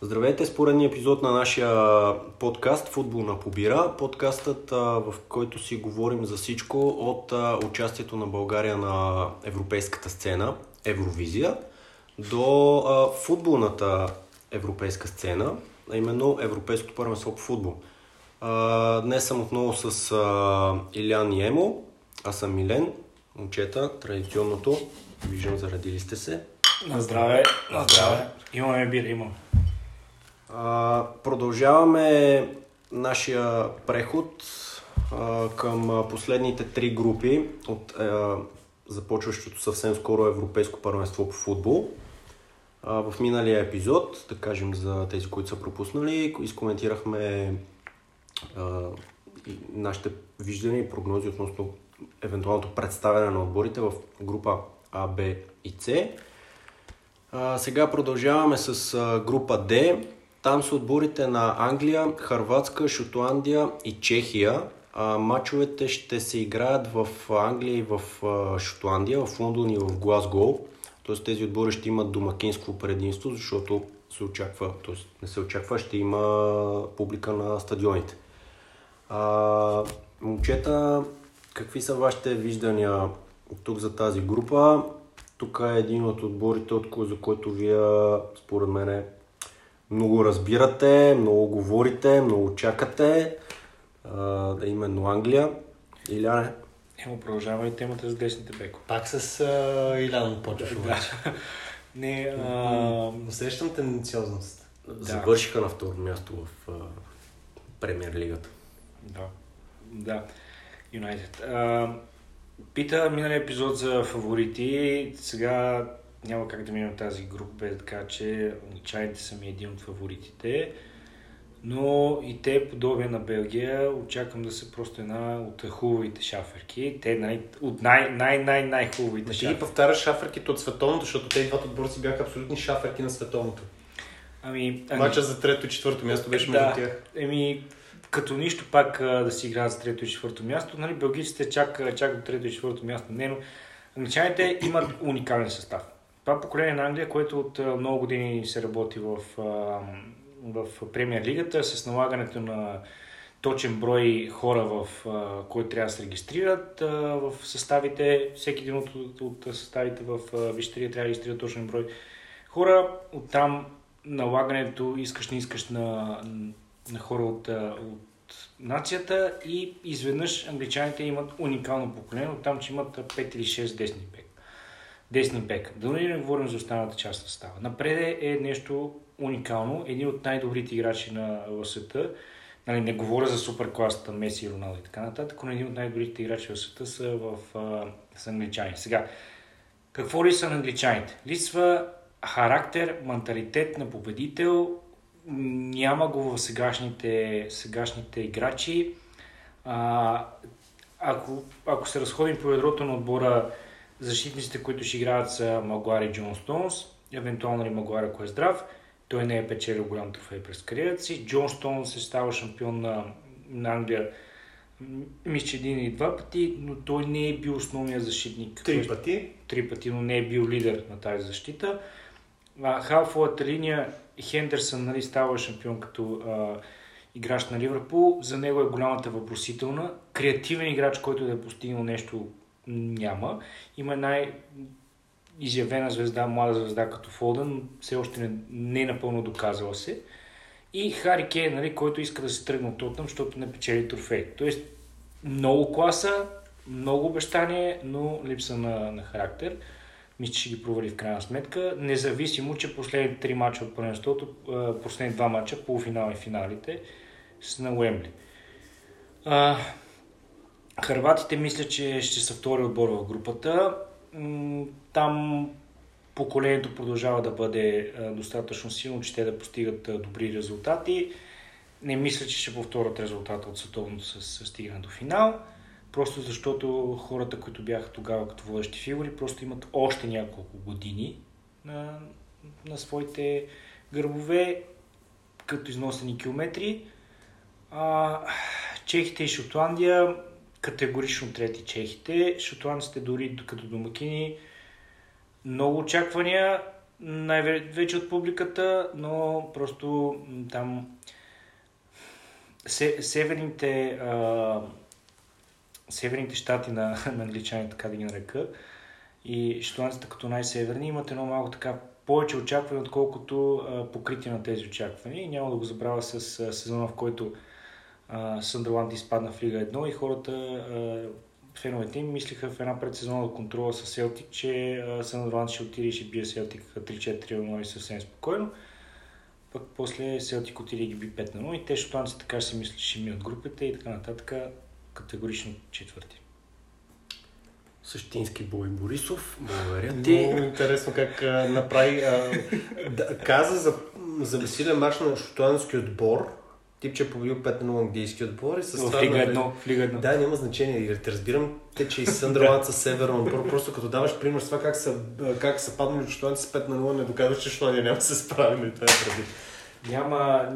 Здравейте с поредния епизод на нашия подкаст Футбол на побира. Подкастът, в който си говорим за всичко от участието на България на европейската сцена, Евровизия, до футболната европейска сцена, а именно Европейското първенство по футбол. Днес съм отново с Илян и Емо. Аз съм Милен, момчета, традиционното. Виждам, зарадили сте се. На здраве, на здраве. Имаме бира, имаме. Продължаваме нашия преход към последните три групи от започващото съвсем скоро Европейско първенство по футбол. В миналия епизод, да кажем за тези, които са пропуснали, изкоментирахме нашите виждания и прогнози относно евентуалното представяне на отборите в група А, Б и С. Сега продължаваме с група Д. Там са отборите на Англия, Харватска, Шотландия и Чехия. А, матчовете ще се играят в Англия и в а, Шотландия, в Лондон и в Глазгол. Тоест тези отбори ще имат домакинско предимство, защото се очаква, т.е. не се очаква, ще има публика на стадионите. А, момчета, какви са вашите виждания тук за тази група? Тук е един от отборите, от кой, за който вие, според мен, много разбирате, много говорите, много чакате. А, да именно Англия. Иляне? Емо, продължава и темата с десните беко. Пак с а, Илян почваш обаче. Не, а... Усещам тенденциозност. Да. Завършиха на второ място в а, премьер лигата. Да, да. Юнайтед. Пита миналия епизод за фаворити. Сега няма как да минем тази група без да кажа, че англичаните са ми един от фаворитите. Но и те, подобие на Белгия, очаквам да са просто една от хубавите шаферки. Те най- от най- най- най- най хубавите шаферки. Ти повтаряш шаферките от световното, защото тези двата отбора си бяха абсолютни шаферки на световното. Ами, ами... Мача за трето и четвърто място беше да, между тях. Еми, като нищо пак да си играят за трето и четвърто място. Нали, белгийците чак, чак до трето и четвърто място. Не, но англичаните имат уникален състав. Това поколение на Англия, което от много години се работи в, в премьер лигата с налагането на точен брой хора, в които трябва да се регистрират в съставите. Всеки един от, от съставите в Вищерия трябва да регистрира точен брой хора. Оттам налагането искаш не искаш на, на хора от, от нацията и изведнъж англичаните имат уникално поколение, оттам, че имат 5 или 6 десни бек. Десни бек. Да не говорим за останалата част на става. Напред е нещо уникално. Един от най-добрите играчи на света. Нали, не говоря за супер класата Меси Роналдо и така нататък, но един от най-добрите играчи в света са в а, са англичани. Сега, какво ли са на англичаните? Лисва характер, менталитет на победител, няма го в сегашните, сегашните играчи. А, ако, ако се разходим по ядрото на отбора, защитниците, които ще играят са Магуар и Джон Стоунс, евентуално ли Магуар, ако е здрав, той не е печелил голям трофей през кариерата си. Джон Стоунс е става шампион на, на Англия мисля, един или два пъти, но той не е бил основният защитник. Три пъти? Три пъти, но не е бил лидер на тази защита. Халфовата линия Хендерсън нали, става шампион като а, играч на Ливърпул. За него е голямата въпросителна. Креативен играч, който да е постигнал нещо, няма. Има най- изявена звезда, млада звезда като Фолден, все още не, не е напълно доказала се. И Хари Кейн, нали, който иска да се тръгне от Тотъм, защото не печели трофей. Тоест, много класа, много обещание, но липса на, на характер мисля, че ще ги провали в крайна сметка. Независимо, че последните три мача от първенството, последните два мача, полуфинал и финалите, са на Уембли. Харватите мисля, че ще са втори отбор в групата. Там поколението продължава да бъде достатъчно силно, че те да постигат добри резултати. Не мисля, че ще повторят резултата от световното с стигане до финал просто защото хората, които бяха тогава като водещи фигури, просто имат още няколко години на, на своите гърбове, като износени километри. А, чехите и Шотландия, категорично трети чехите. Шотландците дори като домакини много очаквания. най-вече от публиката, но просто там се, северните, а, северните щати на, на англичани, така да ги нарека, и шотландците като най-северни имат едно малко така повече очакване, отколкото а, покритие на тези очаквания. И няма да го забравя с сезона, в който а, Съндърланд изпадна в Лига 1 и хората, а, феновете им, мислиха в една предсезонна контрола с Селтик, че а, Съндърланд ще отиде и ще бие Селтик 3-4 на 0 съвсем спокойно. Пък после Селтик отиде и ги би 5 на 0 и те шотландци така си мислят, че ще минат групите и така нататък. Категорично четвърти. Същински бой Борисов. Благодаря ти. Много интересно как а, направи. А, да, каза за, за силен мач на шотландски отбор. Тип, че е победил 5 на английски отбор и с В това Лига нали, 1. В Лига 1. Да, няма значение. Разбирам, те, че и Съндърланд са северен отбор. Просто като даваш пример с това как са, как са паднали шотландци с 5 на 0, не доказваш, че Шотландия няма да се справи. Това е предвид. Няма,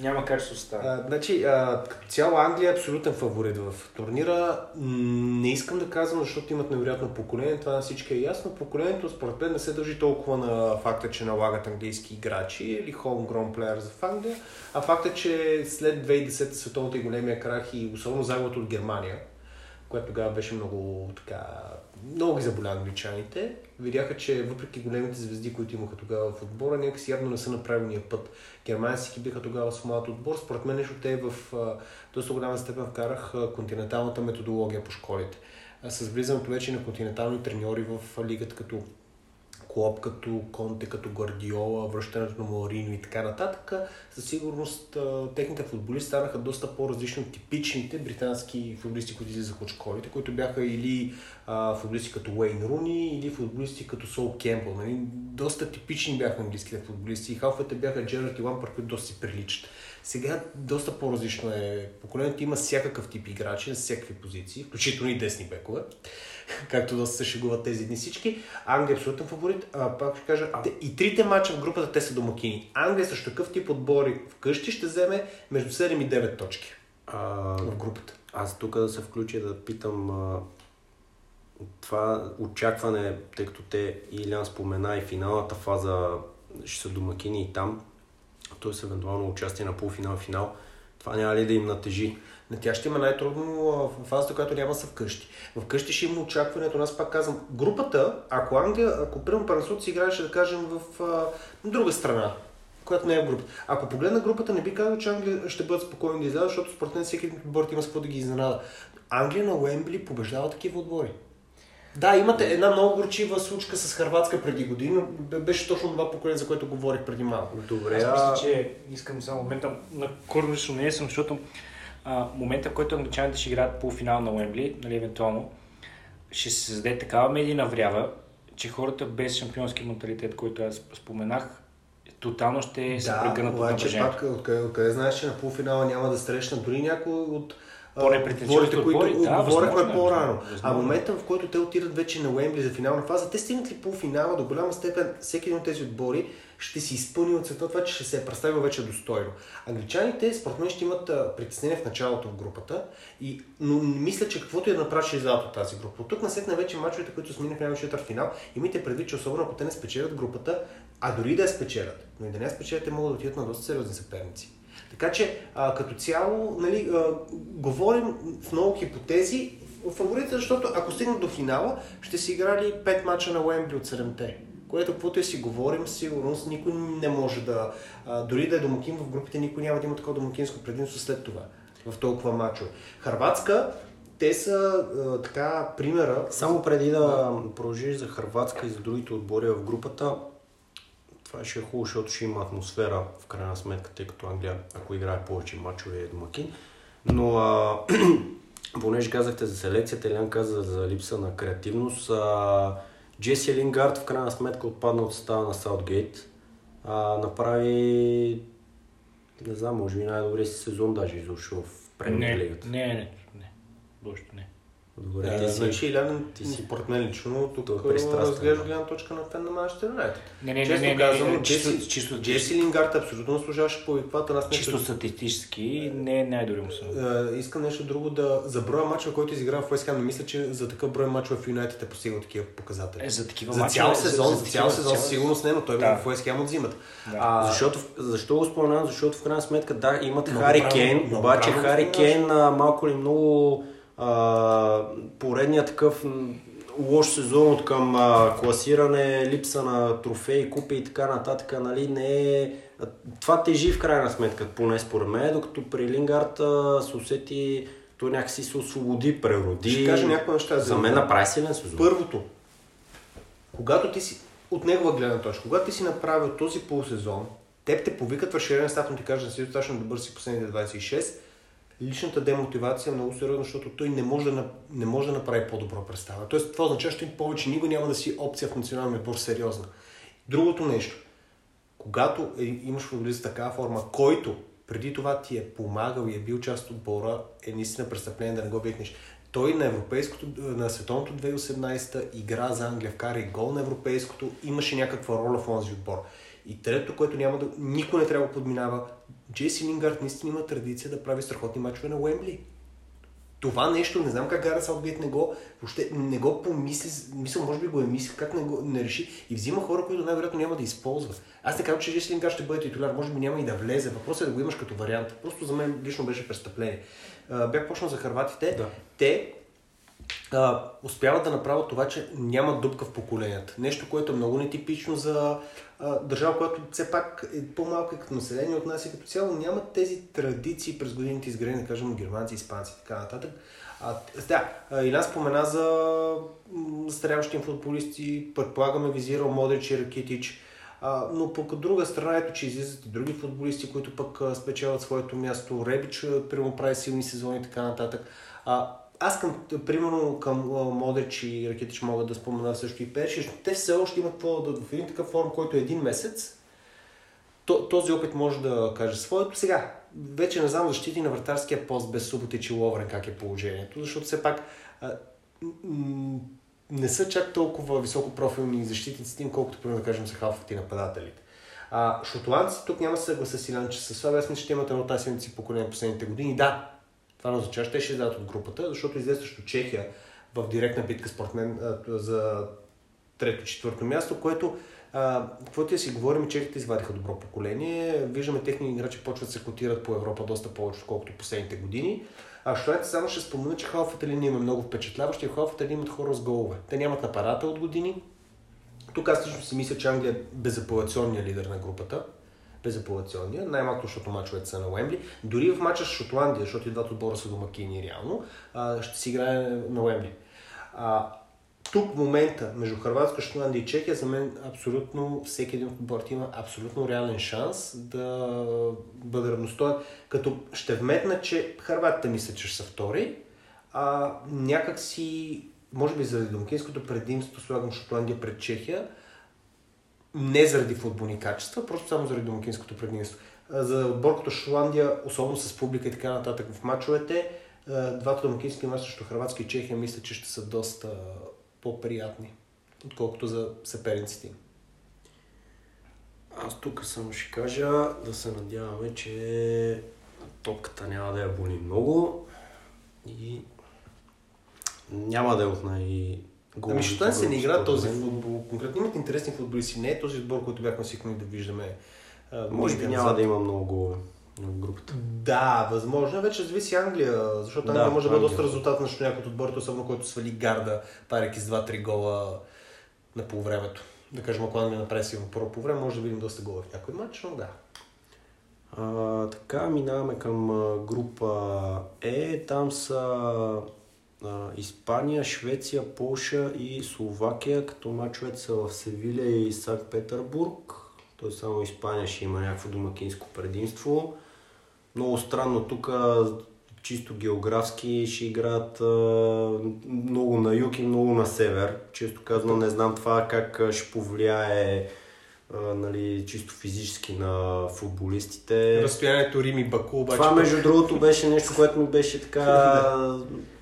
няма как ще остане. А, значи, а, цяло Англия е абсолютен фаворит в турнира. Не искам да казвам, защото имат невероятно поколение, това на всички е ясно. Поколението според мен не се дължи толкова на факта, че налагат английски играчи или homegrown players в Англия, а факта, че след 2010 световната и големия крах и особено загубата от Германия, която тогава беше много така... Много ги заболя англичаните. Видяха, че въпреки големите звезди, които имаха тогава в отбора, някакси явно не са на правилния път. Германци биха тогава с млад отбор. Според мен нещо те в доста голяма степен вкарах континенталната методология по школите. С влизането вече на континентални треньори в лигата като Клоп, като Конте, като Гвардиола, връщането на Маларино и така нататък, със сигурност техните футболисти станаха доста по-различни от типичните британски футболисти, които излизаха от школите, които бяха или а, футболисти като Уейн Руни, или футболисти като Сол Кемпъл. Нали? Доста типични бяха английските футболисти и халфовете бяха Джерард и Лампард, които доста си приличат. Сега доста по-различно е. Поколението има всякакъв тип играчи на всякакви позиции, включително и десни бекове, както доста се шегуват тези дни всички. Англия е абсолютен фаворит. А, пак ще кажа, те- и трите мача в групата те са домакини. Англия също такъв тип отбори вкъщи ще вземе между 7 и 9 точки А, в групата. аз тук да се включа да питам а, това очакване, тъй като те и Илян спомена и финалната фаза ще са домакини и там, т.е. евентуално участие на полуфинал и финал, това няма ли да им натежи? На тях ще има най-трудно фазата, която няма са вкъщи. Вкъщи ще има очакването, аз пак казвам, групата, ако Англия, ако примерно Парасот си играеше, да кажем, в а, друга страна, която не е в групата. Ако погледна групата, не би казал, че Англия ще бъдат спокойни да излязат, защото според мен всеки отбор има с какво да ги изненада. Англия на Уембли побеждава такива отбори. Да, имате една много горчива случка с Харватска преди година. Бе- Беше точно това поколение, за което говорих преди малко. Добре, Аз а... мисля, че искам само момента на корнишно не съм, защото а, момента, в който англичаните ще играят полуфинал на Уембли, нали, евентуално, ще се създаде такава медийна врява, че хората без шампионски менталитет, който аз споменах, тотално ще се прегърнат от обаче напрежението. пак откъде, откъде знаеш, че на полуфинала няма да срещна дори някой от а, отборите, които да, говорихме по-рано. възможно А е. момента, в който те отидат вече на Уембли за финална фаза, те стигнат ли полуфинала, до голяма степен всеки един от тези отбори ще си изпълни от света това, че ще се е представил вече достойно. Англичаните, според мен, ще имат притеснение в началото в групата, и, но мисля, че каквото и да направи, ще излязат от тази група. От тук насетне вече мачовете, които са минали в четвърт финал, имайте предвид, че особено ако те не спечелят групата, а дори да я спечелят, но и да не я спечелят, те могат да отидат на доста сериозни съперници. Така че, а, като цяло, нали, а, говорим в много хипотези, фаворита, защото ако стигнат до финала, ще си играли 5 мача на Уембли от 7-те. Което, каквото и си говорим, сигурност никой не може да... А, дори да е домакин в групите, никой няма да има такова домакинско предимство след това, в толкова мачове. Харватска, те са а, така примера. Само преди да продължиш за Хрватска и за другите отбори в групата, това ще е хубаво, защото ще има атмосфера в крайна сметка, тъй като Англия, ако играе повече мачове, е домакин. Но а, понеже казахте за селекцията, Елян каза за липса на креативност, а, Джеси Лингард в крайна сметка отпадна от състава на Саутгейт. А, направи, не знам, може би най-добрия си сезон даже изобщо в премиер лигата. не, не, не. Въобще не. Добре, Е, ти си... значи Илян, ти си- според мен лично, тук е пристрастен. разглежда гледна точка на фен на Манчестър Юнайтед. Не, не, не, Честно не, не, казано, не, чисто, Джеси, чисто, Джеси Лингард абсолютно заслужаваше по екватор. Аз чисто нещо, статистически не е най-добри му е, искам нещо друго да... За броя мачове, който изиграва в Уест Хем, не мисля, че за такъв брой мачове в Юнайтед е постигал такива показатели. Е, за такива за мачове- цял сезон, за, за цял сезон, със сигурност не, но той Да. в Уест Хем отзимат. Да. А, Защото, защо го споменавам? Защото в крайна сметка, да, имат Хари Кейн, обаче Хари. Кейн а, малко ли много а, поредният такъв лош сезон от към а, класиране, липса на трофеи, купи и така нататък, нали, не е... Това тежи в крайна сметка, поне според мен, докато при Лингард а, се усети, той някакси се освободи, прероди. Ще кажа някои неща за мен направи силен сезон. Първото, когато ти си, от негова гледна точка, когато ти си направил този полусезон, теб те повикат в разширен став, но ти кажат, да си достатъчно добър си последните 26, личната демотивация е много сериозна, защото той не може да, не може да направи по-добро представа. Тоест, това означава, че повече никога няма да си опция в националния отбор сериозна. Другото нещо, когато е, имаш футболист в такава форма, който преди това ти е помагал и е бил част от отбора, е наистина престъпление да не го викнеш. Той на европейското, на световното 2018 игра за Англия, вкара и гол на европейското, имаше някаква роля в онзи отбор. И трето, което няма да, никой не трябва да подминава, Джейси Лингард наистина има традиция да прави страхотни мачове на Уембли. Това нещо, не знам как Гара Саутгейт не го, въобще не го помисли, мисля, може би го е мислил, как не, го, не реши и взима хора, които най-вероятно няма да използва. Аз не казвам, че Джеси Лингард ще бъде титуляр, може би няма и да влезе. Въпросът е да го имаш като вариант. Просто за мен лично беше престъпление. Бях почнал за харватите. Да. Те а, успяват да направят това, че няма дупка в поколенията. Нещо, което е много нетипично за а, държава, която все пак е по-малка като население от нас и като цяло нямат тези традиции през годините изградени, да кажем, германци, испанци и така нататък. А, да, Илян спомена за им футболисти, предполагаме визирал Модрич и Ракитич, а, но пък от друга страна, ето, че излизат и други футболисти, които пък спечелят своето място. Ребич, примерно, прави силни сезони и така нататък. А, аз към, примерно към а, Модрич и Ракетич могат да спомена също и Першиш, но те все още имат какво да в един такъв форм, който е един месец. То, този опит може да каже своето. Сега, вече не знам защити на вратарския пост без Суботич и Ловрен как е положението, защото все пак а, м- не са чак толкова високопрофилни защитниците им, колкото, примерно, да кажем, са халфът и нападателите. А, шотландците тук няма да се съгласа с Илян, че са слаби. Аз мисля, че имат едно тази си поколение последните години. Да, това не означава, че те ще излязат от групата, защото срещу Чехия в директна битка, според мен, за трето-четвърто място, което каквото и си говорим, чехите извадиха добро поколение. Виждаме техни играчи почват да се котират по Европа доста повече, отколкото последните години. А Штойнце само ще спомена, че халфата линия има много впечатляващи, а халфата линия имат хора с голове. Те нямат апарата от години. Тук аз лично си мисля, че Англия е безапелационният лидер на групата. Безапелационния, най-малко, защото мачовете са на Уембли. Дори в мача с Шотландия, защото и двата отбора са домакини реално, ще си играе на Уембли. Тук в момента между Хрватска, Шотландия и Чехия, за мен абсолютно всеки един от отборите има абсолютно реален шанс да бъде равностоен. Като ще вметна, че Хрватите мисля, че ще са втори, а някак си, може би заради домакинското предимство, слагам Шотландия пред Чехия, не заради футболни качества, просто само заради домакинското предимство. За отбор като Шотландия, особено с публика и така нататък в мачовете, двата домакински мача срещу Хрватска и Чехия мисля, че ще са доста по-приятни, отколкото за съперниците им. Аз тук само ще кажа да се надяваме, че топката няма да я боли много и няма да е от най Ами, що се не игра този футбол? Конкретно имат интересни футболисти. Не е този отбор, който бяхме свикнали да виждаме. Може би няма да има много голове в групата. Да, възможно. е. Вече зависи Англия, защото Англия Да, може да бъде доста резултатна, защото някой от отборите, особено който свали гарда, парейки с 2-3 гола на полувремето. Да кажем, ако Англия направи силно първо по време, може да видим доста гола в някой матч, но да. А, така, минаваме към група Е. Там са Испания, Швеция, Полша и Словакия, като мачовете са в Севиля и Санкт Петербург. Той само Испания ще има някакво домакинско предимство. Много странно тук, чисто географски, ще играят а, много на юг и много на север. Често казвам, не знам това как ще повлияе а, нали, чисто физически на футболистите. Разстоянието Рим и Баку обаче... Това между другото беше нещо, което ми беше така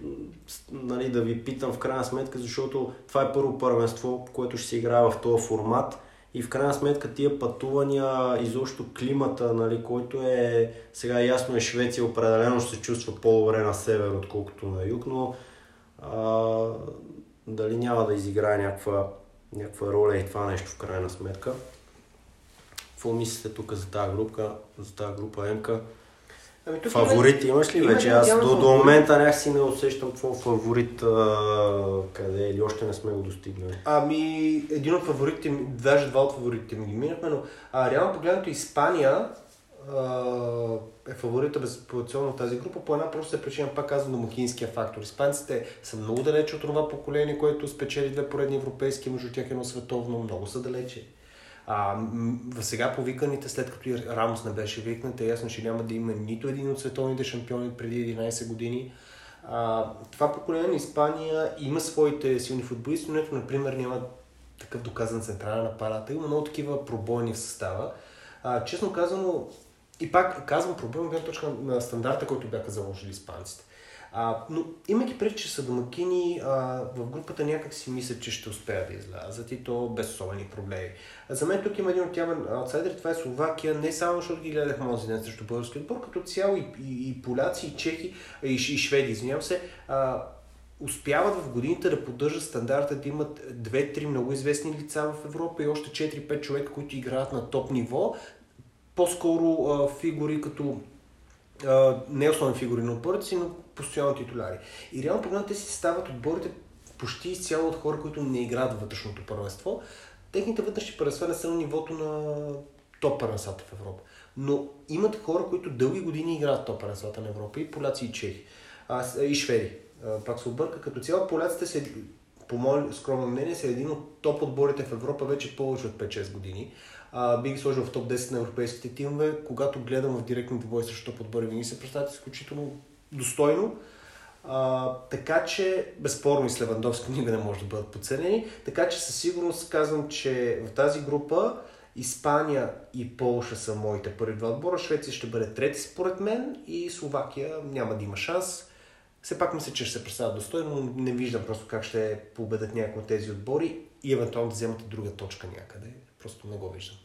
нали, да ви питам в крайна сметка, защото това е първо първенство, което ще се играе в този формат и в крайна сметка тия пътувания, изобщо климата, нали, който е, сега ясно е Швеция, определено ще се чувства по-добре на север, отколкото на юг, но а, дали няма да изиграе някаква, някаква роля и това нещо в крайна сметка. Какво мислите тук за тази група, за тази група МК? Ами, тук фаворит има, имаш ли има, вече? Аз до, до момента някакси не усещам какво фаворит а, къде е или още не сме го достигнали. Ами, един от фаворитите даже два от фаворитите ми ги минахме, но а, реално погледнато Испания а, е фаворита безпозиционно в тази група по една проста причина, пак казвам, домакинския фактор. Испанците са много далече от това поколение, което спечели две поредни европейски, между тях едно световно, много са далече. А, в сега повиканите, след като и Рамос не беше викнат, е ясно, че няма да има нито един от световните шампиони преди 11 години. А, това поколение на Испания има своите силни футболисти, но ето, например, няма такъв доказан централен апарат. Има много такива пробойни в състава. А, честно казано, и пак казвам пробойни гледна точка на стандарта, който бяха заложили испанците. А, но имайки преди, че са домакини, а, в групата някак си мисля, че ще успеят да излязат и то без особени проблеми. А за мен тук има един отявен аутсайдер, това е Словакия, не само защото ги гледах този ден срещу български отбор, като цяло и, и, и поляци, и чехи, и, и шведи, извинявам се, а, успяват в годините да поддържат стандарта да имат 2-3 много известни лица в Европа и още 4-5 човека, които играят на топ ниво. По-скоро а, фигури като а, не основни фигури на отборите си, но постоянно титуляри. И реално погледнато те си стават отборите почти изцяло от хора, които не играят в вътрешното първенство. Техните вътрешни първенства не са на нивото на топ първенствата в Европа. Но имат хора, които дълги години играят топ първенствата на Европа и поляци и чехи. А, и шведи. А, пак се обърка. Като цяло поляците са, по мое скромно мнение, са един от топ отборите в Европа вече повече от 5-6 години а, би ги сложил в топ 10 на европейските тимове. Когато гледам в директните бой срещу топ отбори, винаги се представят изключително достойно. А, така че, безспорно и с Левандовски никога не може да бъдат подценени. Така че със сигурност казвам, че в тази група Испания и Полша са моите първи два отбора. Швеция ще бъде трети според мен и Словакия няма да има шанс. Все пак мисля, че ще се представят достойно, но не виждам просто как ще победят някои от тези отбори и евентуално да вземат друга точка някъде. Просто не го виждам.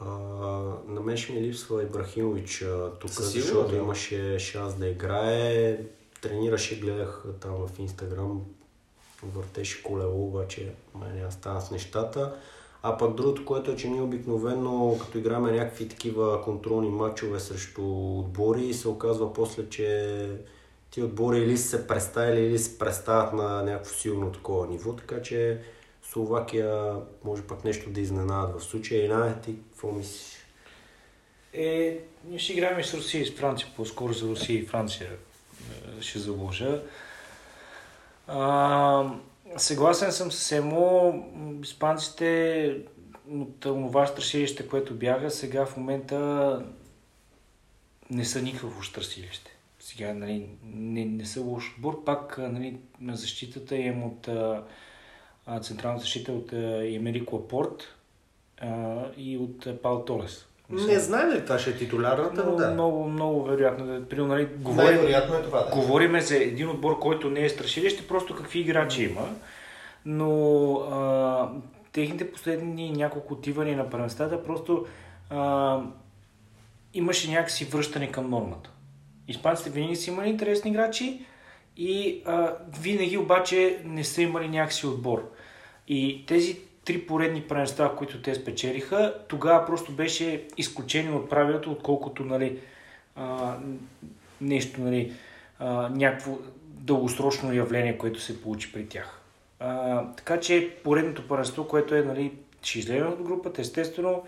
А, на мен ще ми липсва Ибрахимович тук, защото да. имаше шанс да играе. Тренираше, гледах там в Инстаграм, въртеше колело, обаче май няма стана с нещата. А пък другото, което е, че ние обикновено, като играме някакви такива контролни матчове срещу отбори, се оказва после, че ти отбори или се представили, или се представят на някакво силно такова ниво, така че Словакия може пък нещо да изненадат в случая. И на ти какво мислиш? Е, ние ще играем с Русия и с Франция. По-скоро за Русия и Франция е, ще заложа. А, съгласен съм с Емо. Испанците от това страшилище, което бяга, сега в момента не са никакво страшилище. Сега нали, не, не са лош отбор. Пак нали, на защитата им от централна защита от Емерико Лапорт и от Пал Толес. Не знаем ли това ще е титулярната, но да. Много, много вероятно. При, нали, говорим, вероятно е това, да. Говориме за един отбор, който не е страшилище, просто какви играчи има. Но а, техните последни няколко отивания на първенствата просто а, имаше някакси връщане към нормата. Испанците винаги са имали интересни играчи, и а, винаги обаче не са имали някакси отбор. И тези три поредни първенства, които те спечелиха, тогава просто беше изключение от правилото, отколкото нали, а, нещо, нали, а, някакво дългосрочно явление, което се получи при тях. А, така че поредното първенство, което е, нали, ще излезе от групата, естествено,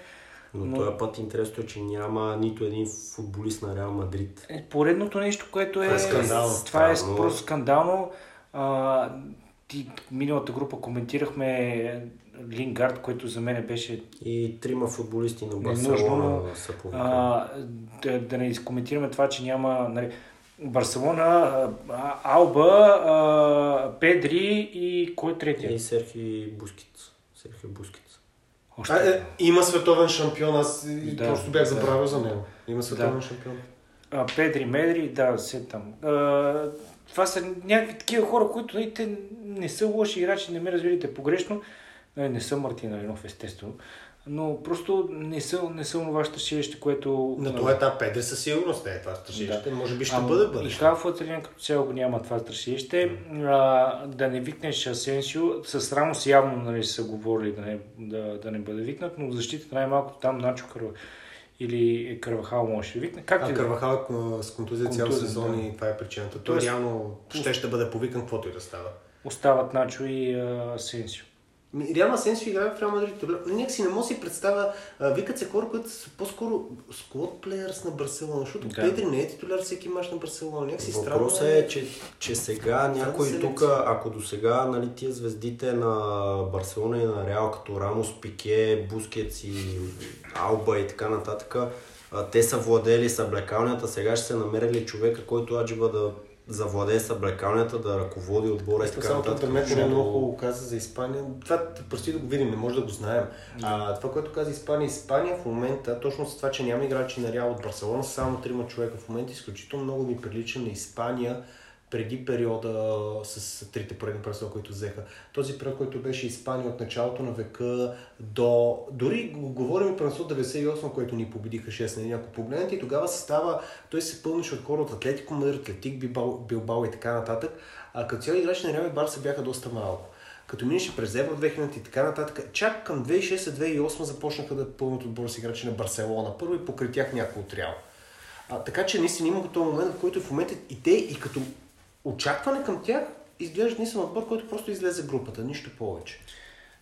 но, но този път интересно е, че няма нито един футболист на Реал Мадрид. Е, поредното нещо, което е... Това е скандално. Това е просто скандално. А, ти, миналата група коментирахме Лингард, който за мен беше... И трима футболисти на Барселона са а, да, да не коментираме това, че няма... Нали, Барселона, Алба, а, Педри и кой е третия? И Серхи Бускиц. Серхи Бускиц. Още. А, е, има световен шампион, аз да, Да, просто бях да. забравил за него. Има световен Да. шампион. А, Педри, Медри, да, се там. А, това са някакви такива хора, които нали, те не са лоши играчи, не ме разбирайте погрешно. Нали, не са Мартин Ренов, естествено. Но просто не са, не са това щашилище, което... На този етап Педри със сигурност не е това страшилище. Може би ще Ама бъде И бъдеще. Халф Атлин като цяло го няма това страшилище. А, да не викнеш Асенсио, с Рамос явно нали, са говорили да не, да, да не бъде викнат, но защита най-малко там Начо Кърва или Кървахал може да викне. Както и А да е. Карвахал е с контузия цял сезон да. и това е причината. Той Тоест- реално ще ще бъде повикан, каквото и да става. остават Начо и а, Асенсио. Ми, Реално Асенсио играе в Реал Мадрид. Някак си не мога да си представя. Викат се хора, които са по-скоро склад плеерс на Барселона, защото Да. Педри не е титуляр всеки мач на Барселона. Някак си странно. Въпросът е, че, че сега някой селекция. тук, ако до сега нали, тия звездите на Барселона и на Реал, като Рамос, Пике, Бускетс и Алба и така нататък, те са владели съблекалнята, сега ще се намерили човека, който аджиба да завладее съблекалнята, да ръководи отбора и така нататък. да ме Много- много хубаво каза за Испания. Това предстои да го видим, не може да го знаем. А, това, което каза Испания, Испания в момента, точно с това, че няма играчи на Реал от Барселона, са само трима човека в момента, изключително много ми прилича на Испания преди периода с трите поредни пресо, които взеха. Този период, който беше Испания от началото на века до... Дори го- говорим пренесо 98, което ни победиха 6 на 1. Ако погледнете и тогава състава, той се пълнише от хора от Атлетико Мадрид, Атлетик Билбао, и така нататък. А като цяло играчи на Реал и Барса бяха доста малко. Като минеше през Евро 2000 и така нататък, чак към 2006-2008 започнаха да пълнят отбора с играчи на Барселона. Първо и покрай тях някой от Реал. А, така че наистина има този момент, в който в момента и те, и като очакване към тях, изглежда наистина отбор, който просто излезе групата, нищо повече.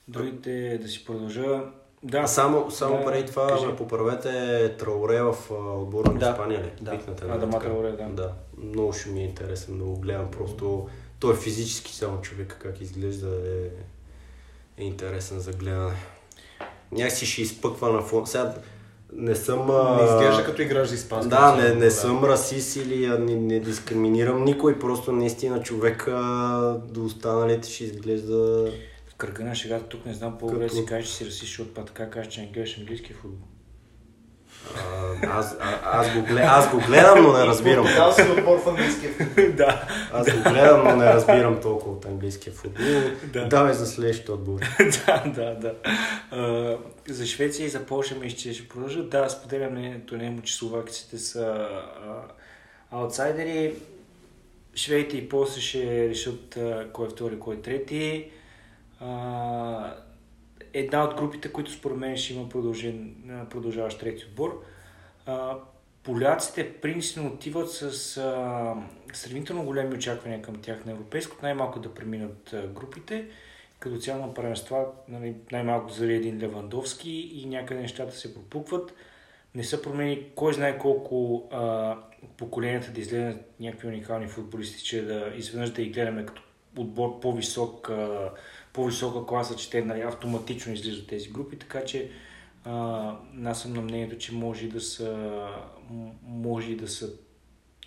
Другите да си продължа. Да, А само, само да, преди това кажи. поправете Трауре в отбора на Да, Испания ли? да. Викнете, Адама нали така? Трауре, да. да. Много ще ми е интересен да го гледам. Просто той е физически само човек, как изглежда е, е интересен за гледане. Някакси ще изпъква на фон. Сега не съм... Не изглежда като играч за испанска. Да, не, не отбора. съм расист или не, не дискриминирам никой, просто наистина човек а, до останалите ще изглежда... в кръга на шегата тук не знам по-добре да Като- си кажеш, че си расист, защото па така кажеш, че не гледаш английски футбол. Аз, а, аз, го гледам, аз го гледам, но не разбирам. Португалски отбор в английския. да. Аз го гледам, но не разбирам толкова от английския футбол. Да. Давай за следващите отбори. да, да, да. А, за Швеция и за Польша ми ще, ще продължа. Да, споделям мнението на Емо, че словакците са а, аутсайдери. Шведите и Полша ще решат а, кой е втори, кой е трети. А, една от групите, които според мен ще има продължаващ трети отбор. А, поляците принципно отиват с а, сравнително големи очаквания към тях на европейско, най-малко да преминат групите. Като цяло на първенства, нали, най-малко заради един Левандовски и някъде нещата се пропукват. Не са промени кой знае колко а, поколенията да изгледат някакви уникални футболисти, че да изведнъж да ги гледаме като отбор по-висок, а, по-висока класа, че те нали, автоматично излизат тези групи, така че а, аз съм на мнението, че може да са, може да са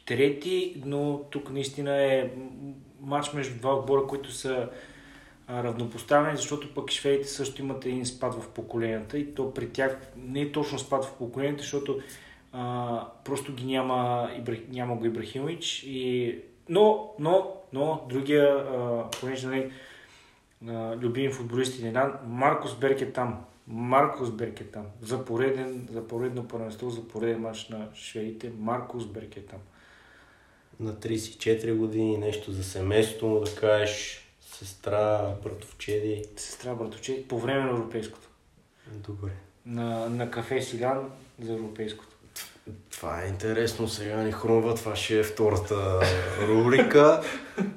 трети, но тук наистина е матч между два отбора, които са равнопоставени, защото пък шведите също имат един спад в поколенията и то при тях не е точно спад в поколенията, защото а, просто ги няма, няма го Ибрахимович и но, но, но, другия, а, понеже нали, а, любим футболисти знам, Маркос Берг е там. Маркос Берг е там. За, пореден, за поредно първенство, за пореден матч на шведите, Маркос Берг е там. На 34 години нещо за семейството му да кажеш сестра, братовчеди. Сестра Братовче, по време на европейското. Добре. На, на кафе Сиган за европейското. Това е интересно, сега ни хрумва, това ще е втората рубрика.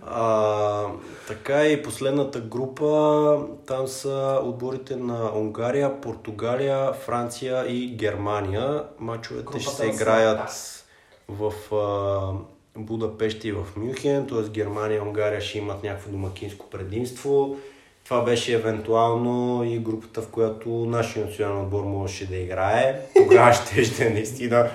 А, така и последната група, там са отборите на Унгария, Португалия, Франция и Германия. Мачовете Групата ще се играят Сърта. в а, Будапеща и в Мюнхен, т.е. Германия и Унгария ще имат някакво домакинско предимство. Това беше евентуално и групата, в която нашия национален отбор можеше да играе. Тогава ще ще е наистина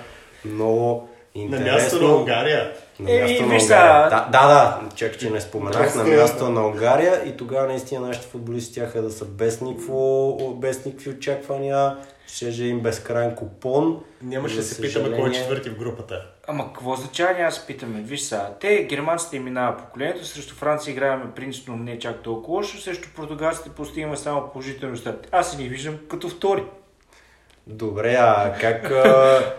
много На място на Унгария. На място на виж Унгария. Да, да, да, чакай, че не споменах. На място на Унгария и тогава наистина нашите футболисти тяха да са без, никакво, без никакви очаквания. Щеше им безкрайен купон. Нямаше да се питаме кой е четвърти в групата. Ама какво означава няма да се питаме? Виж сега, те германците минава поколението, срещу Франция играем принципно не чак толкова лошо, срещу португалците постигаме само положителни резултати. Аз си ги виждам като втори. Добре, а как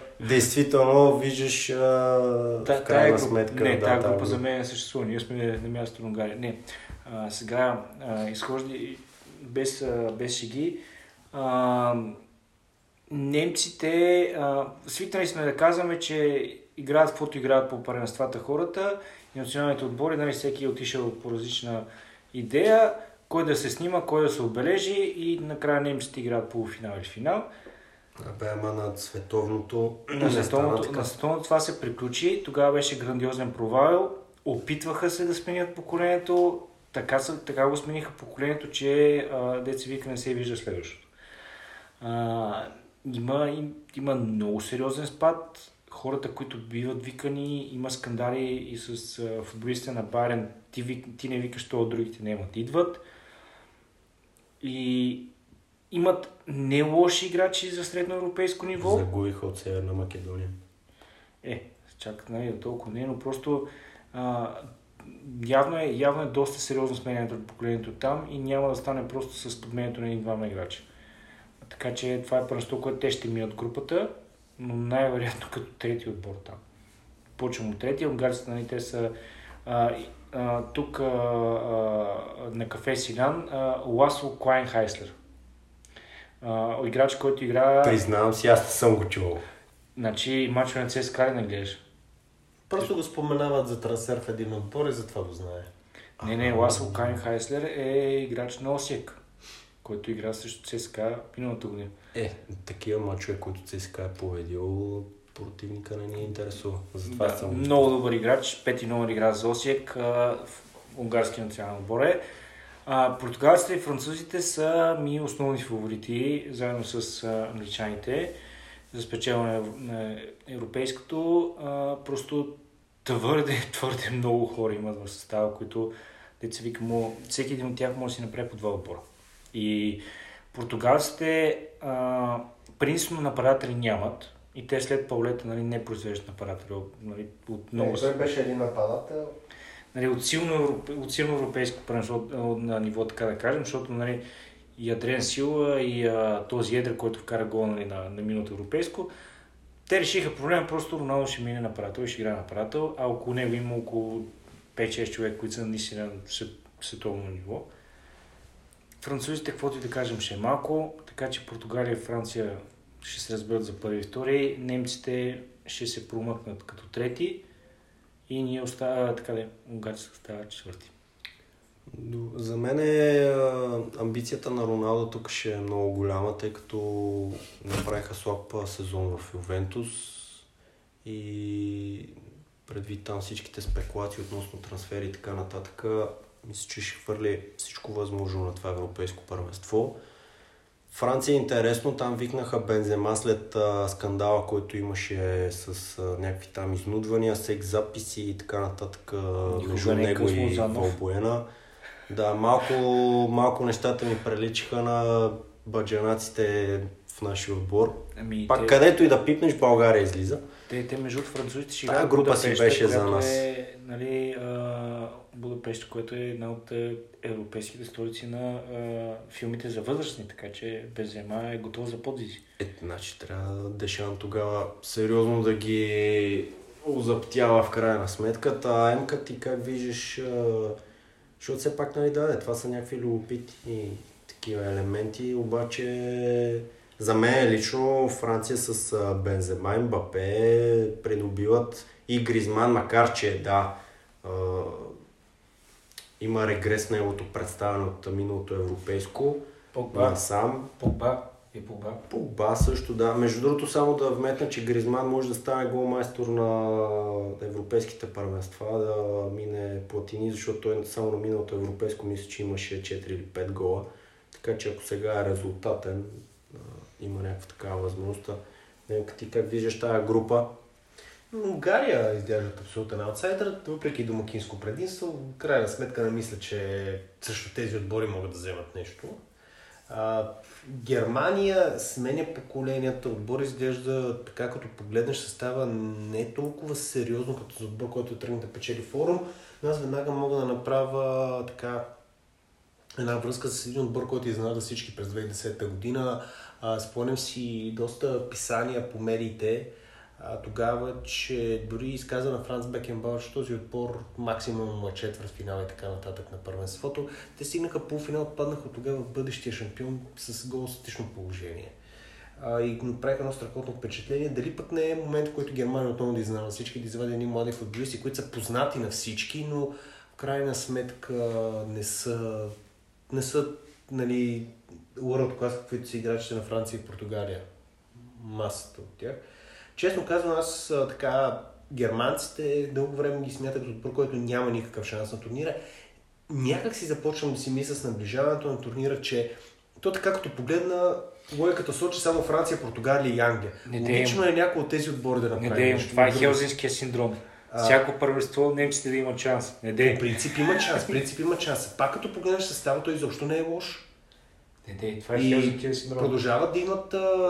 действително виждаш а, в Та- тая крайна група- сметка? Не, да, тази група за мен не съществува. Ние сме на място на Унгария. Не. А, сега, а, изхожда без, а, без шеги. А, немците, а, свикнали сме да казваме, че играят каквото играят по първенствата хората и националните отбори, нали, всеки е отишъл по различна идея, кой да се снима, кой да се отбележи и накрая немците играят полуфинал или финал. Абе, ама на световното На световното, на световното това се приключи, тогава беше грандиозен провал. Опитваха се да сменят поколението, така, са, така го смениха поколението, че деца вика не се вижда следващото. А, има, им, има много сериозен спад. Хората, които биват викани, има скандали и с футболистите на Байрен. Ти, вик, ти не викаш, то другите не имат. Идват. И имат не лоши играчи за средноевропейско ниво. Загубиха от Северна Македония. Е, чак, нали, до толкова не, но просто а, явно, е, явно е доста сериозно сменянето на поколението там и няма да стане просто с подменето на един-двама играчи. Така че това е първенство, което те ще минат групата, но най-вероятно като трети отбор там. Почвам от трети, унгарците, нали, те са а, а, тук а, а, на кафе Силян а, Ласло Клайн Хайслер. А, играч, който игра... Признавам си, аз не съм го чувал. Значи, мачове на ЦСКА не гледаш? Просто го споменават за трансфер в един отбор и затова го знае. Не, не, Ласло Кайн Хайслер е играч на Осиек, който игра срещу ЦСКА миналата година. Е, такива мачове, които ЦСКА е победил, противника не ни интересува. Затова Да, съм... много добър играч, пети номер игра за Осиек, в унгарски национален отбор е. А, португалците и французите са ми основни фаворити, заедно с а, англичаните, за спечелване на- на европейското. А, просто твърде, твърде много хора имат в състава, които деца вика му, всеки един от тях може да си направи по два отбора. И португалците а, принципно нападатели нямат. И те след Паулета нали, не произвеждат нападатели. Нали, от, много, той беше един нападател. нали, от, силно, европе, от силно европейско първенство на ниво, така да кажем, защото нали, и Адриан Сила и а, този Едър, който вкара гол нали, на, на миналото европейско, те решиха проблема, просто Роналдо ще мине нападател и ще играе нападател, а около него има около 5-6 човека, които са наистина на свет- световно ниво. Французите, каквото и да кажем, ще е малко, така че Португалия и Франция ще се разберат за първи и втори, немците ще се промъкнат като трети и ние остава, така да, унгарците остават четвърти. За мен е, амбицията на Роналдо тук ще е много голяма, тъй като направиха слаб сезон в Ювентус и предвид там всичките спекулации относно трансфери и така нататък, мисля, че ще хвърли всичко възможно на това европейско първенство. Франция е интересно, там викнаха Бензема след а, скандала, който имаше с а, някакви там изнудвания, секс записи и така нататък Никога между не е него и. Волбуена. Да, малко, малко нещата ми приличаха на баджанаците в нашия отбор. Ами, Пак те, където и да пипнеш, България излиза. те, те, между французите ще играят група си беше за нас. Е, нали, а, Будапеща, което е една от е, европейските столици на а, филмите за възрастни, така че Бензема е готов за подвизи. Е, значи трябва Дешан тогава сериозно да ги озаптява в крайна сметка. А Емка ти как виждаш, защото все пак нали да, това са някакви любопитни такива елементи, обаче за мен лично Франция с Бензема и Мбапе придобиват и Гризман, макар че да, а, има регрес на неговото представяне от миналото европейско, Погба, насам. Погба и Погба. Погба също, да. Между другото, само да вметна, че Гризман може да стане голмайстор на европейските първенства, да мине платини, защото той само на миналото европейско мисля, че имаше 4 или 5 гола. Така че ако сега е резултатен, има някаква такава възможност. Нека ти как виждаш тази група? Унгария изглеждат абсолютен аутсайдер, въпреки домакинско предимство. В крайна сметка не мисля, че също тези отбори могат да вземат нещо. А, Германия сменя поколенията, отбор изглежда така, като погледнеш състава не е толкова сериозно като за отбор, който тръгне да печели форум, но аз веднага мога да направя така една връзка с един отбор, който изненада всички през 2010 година. А, спомням си доста писания по медиите, а, тогава, че дори изказа на Франц Бекенбауер, че този отбор максимум четвърт финал и така нататък на първенството. Те стигнаха полуфинал, паднаха тогава в бъдещия шампион с гол статично положение. А, и направиха едно страхотно впечатление. Дали пък не е момент, в който Германия отново да изненада всички, да извади едни млади футболисти, които са познати на всички, но в крайна сметка не са, не са нали, world class, каквито са играчите на Франция и Португалия. Масата от тях. Честно казвам, аз а, така германците дълго време ги смятах като отбор, който няма никакъв шанс на турнира. Някак си започвам да си мисля с наближаването на турнира, че то така като погледна логиката сочи само Франция, Португалия и Англия. Не Логично е някой от тези отбори да Не направи дей, нещо. това е хелзинския синдром. Всяко първенство немците да имат шанс. Не дей. принцип има шанс, принцип има шанс. Пак като погледнеш състава, той изобщо не е лош. Не дей, това е И синдром. продължават да имат,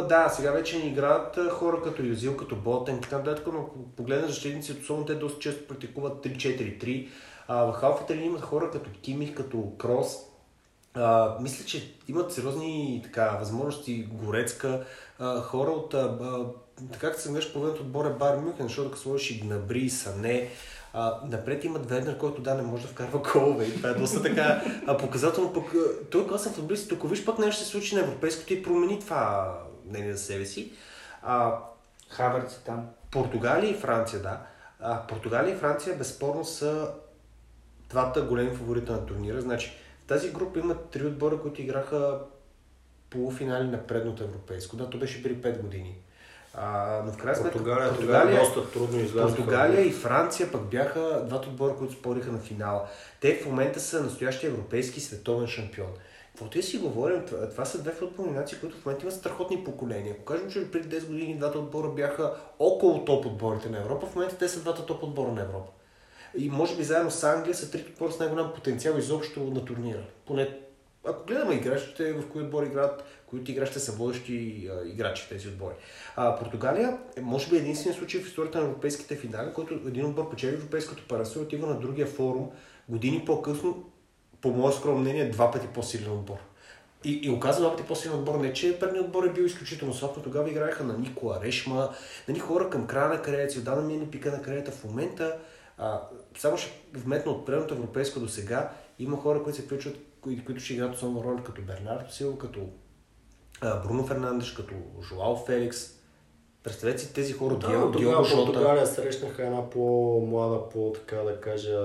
да, сега вече не играят хора като Юзил, като Ботен, така нататък, но погледнеш защитниците, особено те доста често практикуват 3-4-3. А, в халфата имат хора като Кимих, като Крос. А, мисля, че имат сериозни така, възможности, Горецка, а, хора от, а, а, така като се гледаш половината отбор е Бар Мюхен, защото като сложиш и Гнабри, Сане, а, напред имат Веднер, който да, не може да вкарва голове и това е доста така а, показателно. Пък, той класен футболист, ако виж пък нещо се случи на европейското и промени това мнение за себе си. А, Хаверц е там. Португалия и Франция, да. А, Португалия и Франция безспорно са двата големи фаворита на турнира. Значи, в тази група има три отбора, които играха полуфинали на предното европейско. Да, то беше преди 5 години. А, но в крайна сметка Португалия, Португалия доста трудно излязоха. Португалия и Франция пък бяха двата отбора, които спориха на финала. Те в момента са настоящия европейски световен шампион. Каквото и си говорим, това, това са две футболни нации, които в момента имат страхотни поколения. Ако кажем, че преди 10 години двата отбора бяха около топ отборите на Европа, в момента те са двата топ отбора на Европа. И може би заедно с Англия са трите отбора с най-голям потенциал изобщо на турнира. Поне ако гледаме играчите, в кои отбори играят, които играчите са водещи играчи в тези отбори. А, Португалия е може би единственият случай в историята на европейските финали, който един отбор печели европейското парасе и отива на другия форум години по-късно, по мое скромно мнение, два пъти по-силен отбор. И, и оказа два пъти по-силен отбор. Не, че предният отбор е бил изключително слаб, но тогава играеха на Никола Решма, нали, хора към края на кариерата си, отдавна ми е пика на кариерата. В момента, а, само ще вметна от предното европейско до сега, има хора, които се включват, които, които ще играят основна роля, като Бернардо Силва, като а, Бруно Фернандеш, като Жоао Феликс. Представете си тези хора, Да, Диего, Диего Жота. Португалия срещнаха една по-млада, по така да кажа...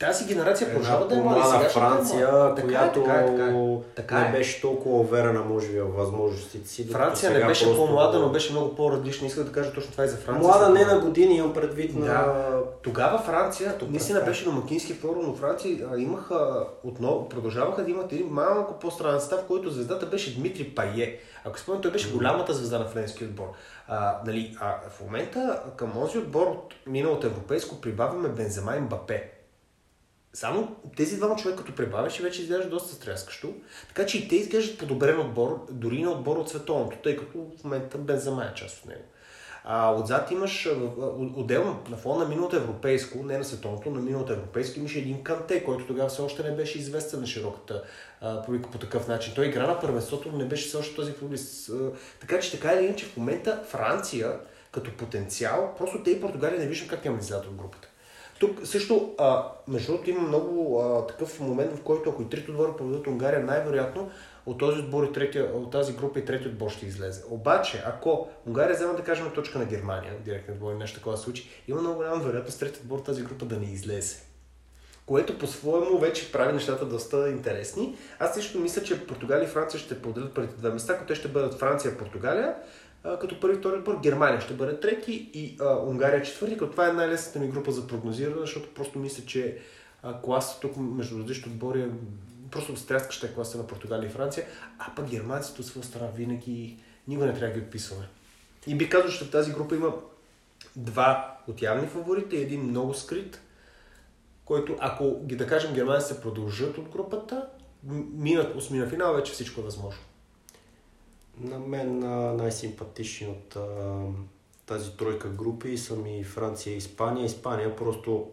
Тази генерация продължава да е млада. е Франция. Така е, която така е, така е. Така не е. беше толкова уверена, може би, в възможностите си. Франция не беше просто- по-млада, но беше много по-различна. Исках да кажа точно това и за Франция. Млада не на години, имам предвид на... Да. Тогава Франция, Като наистина беше домакински форум, но Франция а, имаха отново, продължаваха да имат един малко по-странен състав, в който звездата беше Дмитрий Пае. Ако спомняте, той беше голямата звезда на френския отбор. А, нали, а в момента към този отбор от миналото европейско прибавяме Бензема и Мбапе. Само тези двама човека, като прибавяш, и вече изглежда доста стряскащо. Така че и те изглеждат подобрен отбор, дори на отбор от световното, тъй като в момента Бензема е част от него. А отзад имаш, отделно, на фона на миналото европейско, не на световното, на миналото европейско, имаше един Канте, който тогава все още не беше известен на широката публика по такъв начин. Той игра на първенството, но не беше все още този футболист. Така че така или иначе в момента Франция като потенциал, просто те и Португалия не виждам как няма да излязат от групата. Тук също, а, между другото, има много а, такъв момент, в който ако и трите отбора победят Унгария, най-вероятно от този отбор и третия, от тази група и трети отбор ще излезе. Обаче, ако Унгария взема да кажем точка на Германия, директно отбор нещо такова се случи, има много голяма вероятност третият отбор от тази група да не излезе. Което по-своему вече прави нещата доста интересни. Аз също мисля, че Португалия и Франция ще поделят първите две места, като те ще бъдат Франция и Португалия, като първи втори отбор. Германия ще бъде трети и а, Унгария четвърти, като това е най-лесната ми група за прогнозиране, защото просто мисля, че а, класа тук между различни отбори е просто стряскаща е класа на Португалия и Франция, а пък германците от своя страна винаги никога не трябва да ги отписваме. И би казал, че в тази група има два от явни фаворита и един много скрит, който ако ги да кажем германците продължат от групата, минат осмина финал, вече всичко е възможно. На мен най-симпатични от а, тази тройка групи са ми Франция и Испания. Испания просто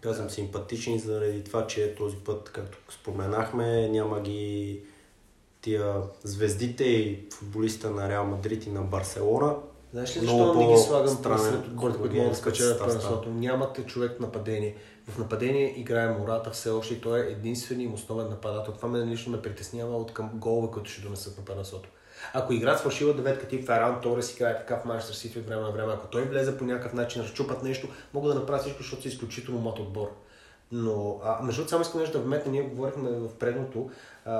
казвам симпатични заради това, че този път, както споменахме, няма ги тия звездите и футболиста на Реал Мадрид и на Барселона. Знаеш ли защо не ги слагам след отборите, които могат да спечелят първенството? Нямате човек нападение. В нападение играе Мората все още и той е единственият им основен нападател. Това мен лично ме притеснява от към голове, които ще донесат на първенството. Ако играят с фалшива деветка тип Феран Торес играе така в Манчестър Сити време на време, ако той влезе по някакъв начин, разчупат нещо, могат да направят всичко, защото са изключително млад отбор. Но, а, между другото, само искам нещо да вметна, ние говорихме в предното, а,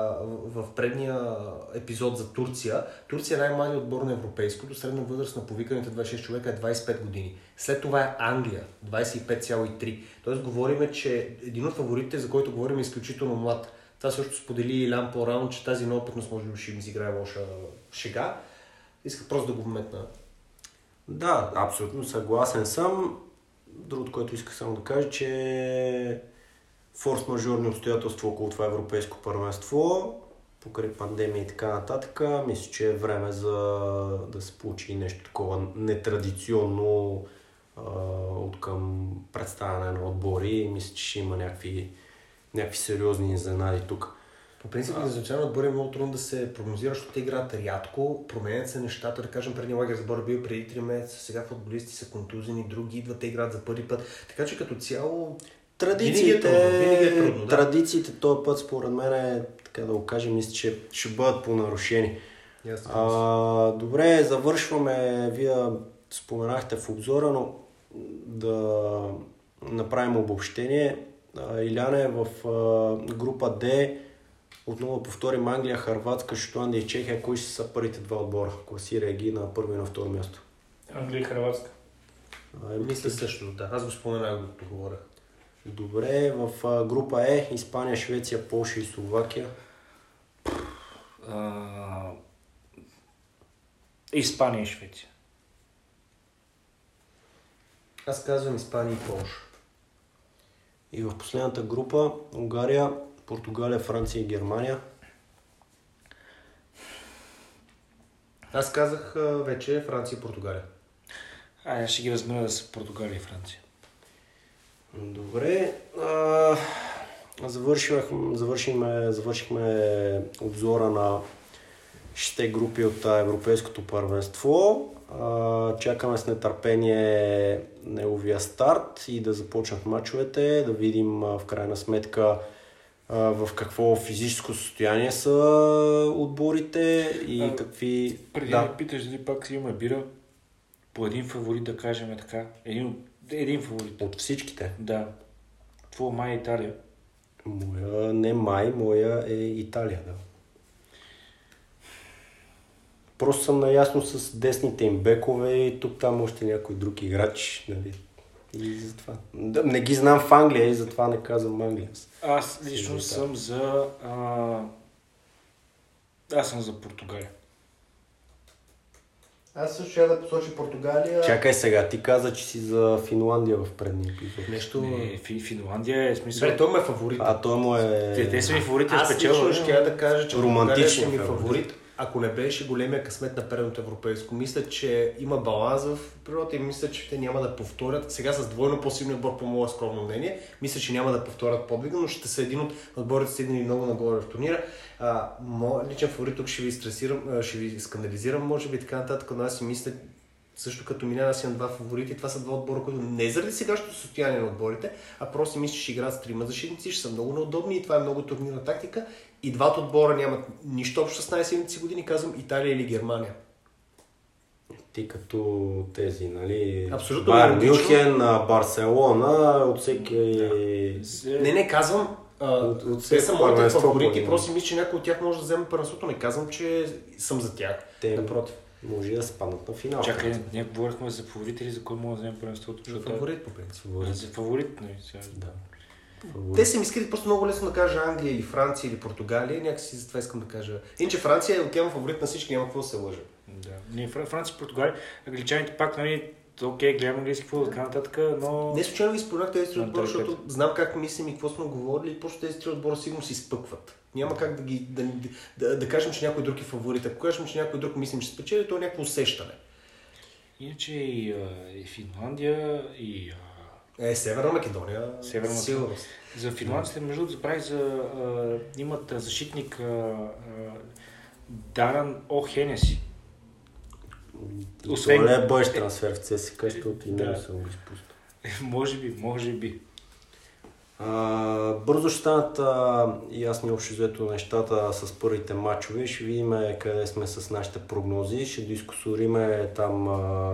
в предния епизод за Турция. Турция е най-малият отбор на европейското, средна възраст на повиканите 26 човека е 25 години. След това е Англия, 25,3. Тоест говориме, че един от фаворитите, за който говорим е изключително млад. Това също сподели Илян по-рано, че тази неопитност може би ще им изиграе лоша шега. Исках просто да го вметна. Да, абсолютно съгласен съм. Другото, което исках само да кажа, че форс-мажорни обстоятелства около това европейско първенство, покрай пандемия и така нататък, мисля, че е време за да се получи нещо такова нетрадиционно а, от към представяне на отбори. Мисля, че ще има някакви, някакви сериозни изненади тук. По принцип, на изначално отбор е много трудно да се прогнозира, защото те играят рядко, променят се нещата, да кажем, преди лагер сбор бил преди 3 месеца, сега футболисти са контузени, други идват, те играят за първи път. Така че като цяло Традициите, Винаги е трудно, винаги е трудно, да. традициите този път, според мен, е, така да го кажем, мисля, че ще бъдат понарушени. Ясно. А, добре, завършваме. Вие споменахте в обзора, но да направим обобщение. А, Иляне в група D отново повторим Англия, Харватска, Шотландия и Чехия. Кои ще са първите два отбора? Класира ги на първо и на второ място. Англия и Хрватска. А, Мисля също, да. Аз го споменах, докато говоря. Добре, в група Е Испания, Швеция, Полша и Словакия. А... Испания и Швеция. Аз казвам Испания и Полша. И в последната група Унгария, Португалия, Франция и Германия. Аз казах вече Франция и Португалия. А, аз ще ги размера да са Португалия и Франция. Добре. А, завършихме, завършихме, завършихме обзора на шесте групи от Европейското първенство. Чакаме с нетърпение неговия старт и да започнат мачовете, да видим в крайна сметка в какво физическо състояние са отборите и А, какви... Преди да. ме питаш дали пак си имаме бира, по един фаворит да кажем така. Един, един фаворит. От всичките. Да. Твоя май е Италия. Моя не май, моя е Италия, да. Просто съм наясно с десните им бекове и тук там още някой друг играч. Нали? И затова. Да, не ги знам в Англия и затова не казвам Англия. Аз лично Си, съм за... А... Аз съм за Португалия. Аз също ще да посоча Португалия. Чакай сега, ти каза, че си за Финландия в предния епизод. Нещо... Не, Фи, Финландия е смисъл... Добре, той ме е фаворит. А той му е... Те, те са ми фаворити да Аз спечелват. лично ще я да кажа, че Романтичен Португалия ми фаворит. фаворит. Ако не беше големия късмет на предното европейско, мисля, че има баланс в природата и мисля, че те няма да повторят. Сега с двойно по-силен отбор, по мое скромно мнение, мисля, че няма да повторят подвига, но ще са един от отборите стигнали много нагоре в турнира. А, моят личен фаворит тук ще ви стресирам, ще ви скандализирам, може би така нататък, но аз си мисля, също като минава си на два фаворити, това са два отбора, които не заради сегашното състояние на отборите, а просто мисля, че играят с трима защитници, ще са много неудобни и това е много турнирна тактика. И двата отбора нямат нищо общо с най-силните си години, казвам Италия или Германия. Ти като тези, нали? Абсолютно логично. Мюнхен, Барселона, от всеки... Не, не, казвам, От- от те са моите фаворити, просто мисля, че някой от тях може да вземе първенството, не казвам, че съм за тях. Те Напротив. Може и да спаднат на финал. Чакай, ние говорихме за фаворит или за кой може да вземе първенството? Защото Фаворит по принцип. А, За фаворит, нали? сега. Да. Те са ми скрити просто много лесно да кажа Англия или Франция или Португалия, някакси за това искам да кажа. Иначе Франция е океан фаворит на всички, няма какво да се лъжа. Да. Ние Фра- Франция, Португалия, англичаните пак, нали, окей, гледам английски футбол, така нататък, но... Не случайно ви споменах тези три отбора, защото знам как мислим и какво сме говорили и просто тези три отбора сигурно си изпъкват. Няма как да, ги, да, да, да, кажем, че някой друг е фаворит. Ако кажем, че някой друг мислим, че спечели, то е някакво усещане. Иначе и, и Финландия, и... Е, Северна Македония. Северна сигурност. за финландците, между другото, забравих за... А, имат защитник а, а, Даран О. Хенеси. Освен- Това е бъдещ трансфер в ЦСК, защото и Да. не съм го изпуснал. може би, може би. А, бързо ще станат а, ясни общо взето нещата с първите матчове. Ще видим къде сме с нашите прогнози. Ще дискусориме там а,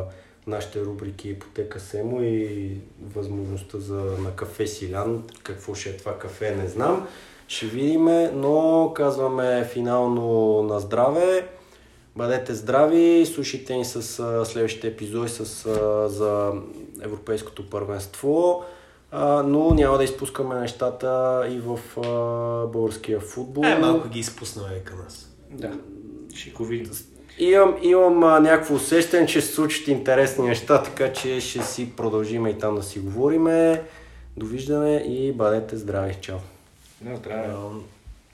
нашите рубрики Ипотека Семо и възможността за на кафе Силян. Какво ще е това кафе, не знам. Ще видим, но казваме финално на здраве. Бъдете здрави, слушайте ни с а, следващите епизоди с, а, за Европейското първенство. А, но няма да изпускаме нещата и в а, българския футбол. Е, малко ги изпуснаме към нас. Да, видим. Имам, имам а, някакво усещане, че се случат интересни неща, така че ще си продължим и там да си говориме. Довиждане и бъдете здрави. Чао! На здраве.